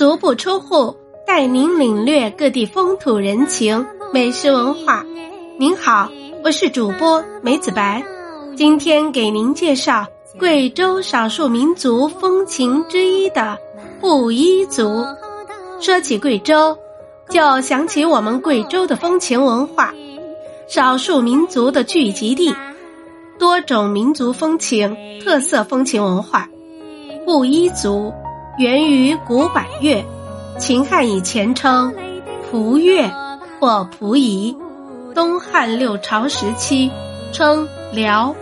足不出户，带您领略各地风土人情、美食文化。您好，我是主播梅子白，今天给您介绍贵州少数民族风情之一的布依族。说起贵州，就想起我们贵州的风情文化，少数民族的聚集地，多种民族风情、特色风情文化。布依族。源于古百越，秦汉以前称蒲越或蒲夷，东汉六朝时期称辽，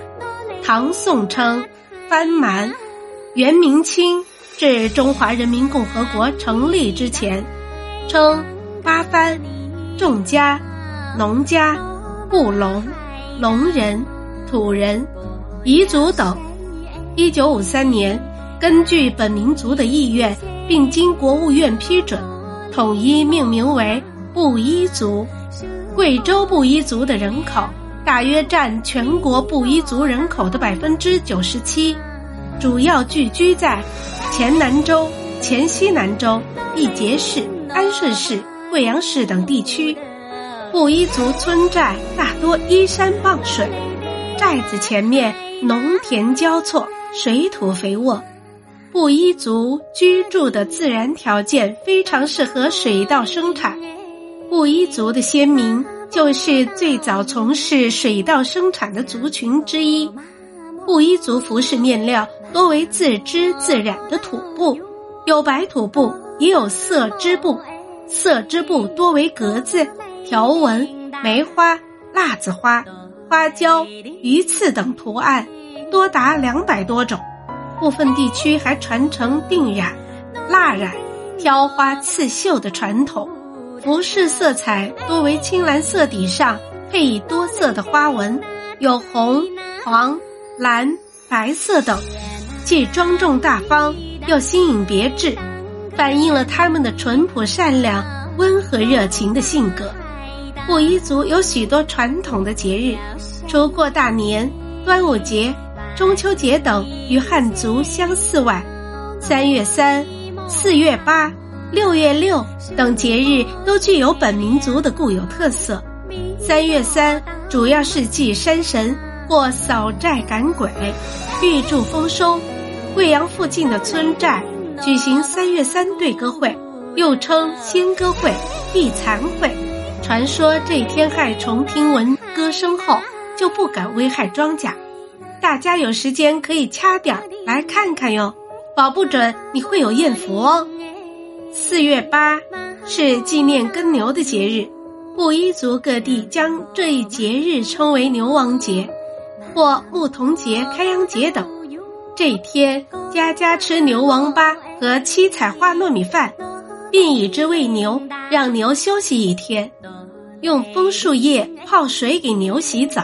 唐宋称番蛮，元明清至中华人民共和国成立之前称八番、众家、农家、布隆、龙人、土人、彝族等。一九五三年。根据本民族的意愿，并经国务院批准，统一命名为布依族。贵州布依族的人口大约占全国布依族人口的百分之九十七，主要聚居在黔南州、黔西南州、毕节市、安顺市、贵阳市等地区。布依族村寨大多依山傍水，寨子前面农田交错，水土肥沃。布依族居住的自然条件非常适合水稻生产，布依族的先民就是最早从事水稻生产的族群之一。布依族服饰面料多为自织自染的土布，有白土布，也有色织布。色织布多为格子、条纹、梅花、辣子花、花椒、鱼刺等图案，多达两百多种。部分地区还传承定染、蜡染、挑花刺绣的传统，服饰色彩多为青蓝色底上配以多色的花纹，有红、黄、蓝、白色等，既庄重大方又新颖别致，反映了他们的淳朴善良、温和热情的性格。布依族有许多传统的节日，除过大年、端午节。中秋节等与汉族相似外，三月三、四月八、六月六等节日都具有本民族的固有特色。三月三主要是祭山神或扫寨赶鬼，预祝丰收。贵阳附近的村寨举行三月三对歌会，又称仙歌会、避残会。传说这天害虫听闻歌声后，就不敢危害庄稼。大家有时间可以掐点儿来看看哟，保不准你会有艳福哦。四月八是纪念耕牛的节日，布依族各地将这一节日称为牛王节，或牧童节、开阳节等。这一天，家家吃牛王八和七彩花糯米饭，并以之喂牛，让牛休息一天。用枫树叶泡水给牛洗澡。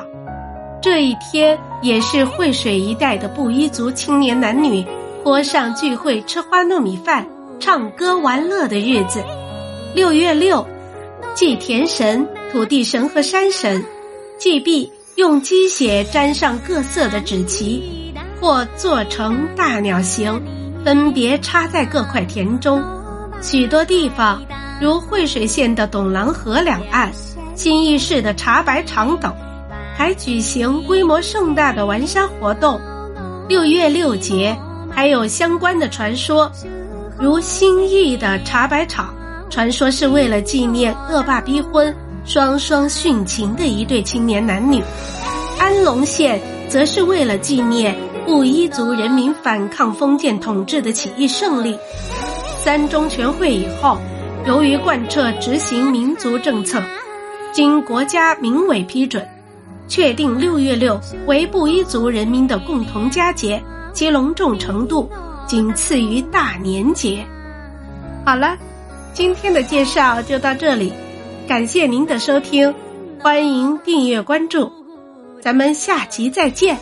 这一天也是惠水一带的布依族青年男女坡上聚会吃花糯米饭、唱歌玩乐的日子。六月六，祭田神、土地神和山神。祭毕，用鸡血沾上各色的纸旗，或做成大鸟形，分别插在各块田中。许多地方，如惠水县的董郎河两岸、新义市的茶白场等。还举行规模盛大的玩山活动，六月六节还有相关的传说，如新义的茶百场，传说是为了纪念恶霸逼婚、双双殉情的一对青年男女；安龙县则是为了纪念布依族人民反抗封建统治的起义胜利。三中全会以后，由于贯彻执行民族政策，经国家民委批准。确定六月六为布依族人民的共同佳节，其隆重程度仅次于大年节。好了，今天的介绍就到这里，感谢您的收听，欢迎订阅关注，咱们下集再见。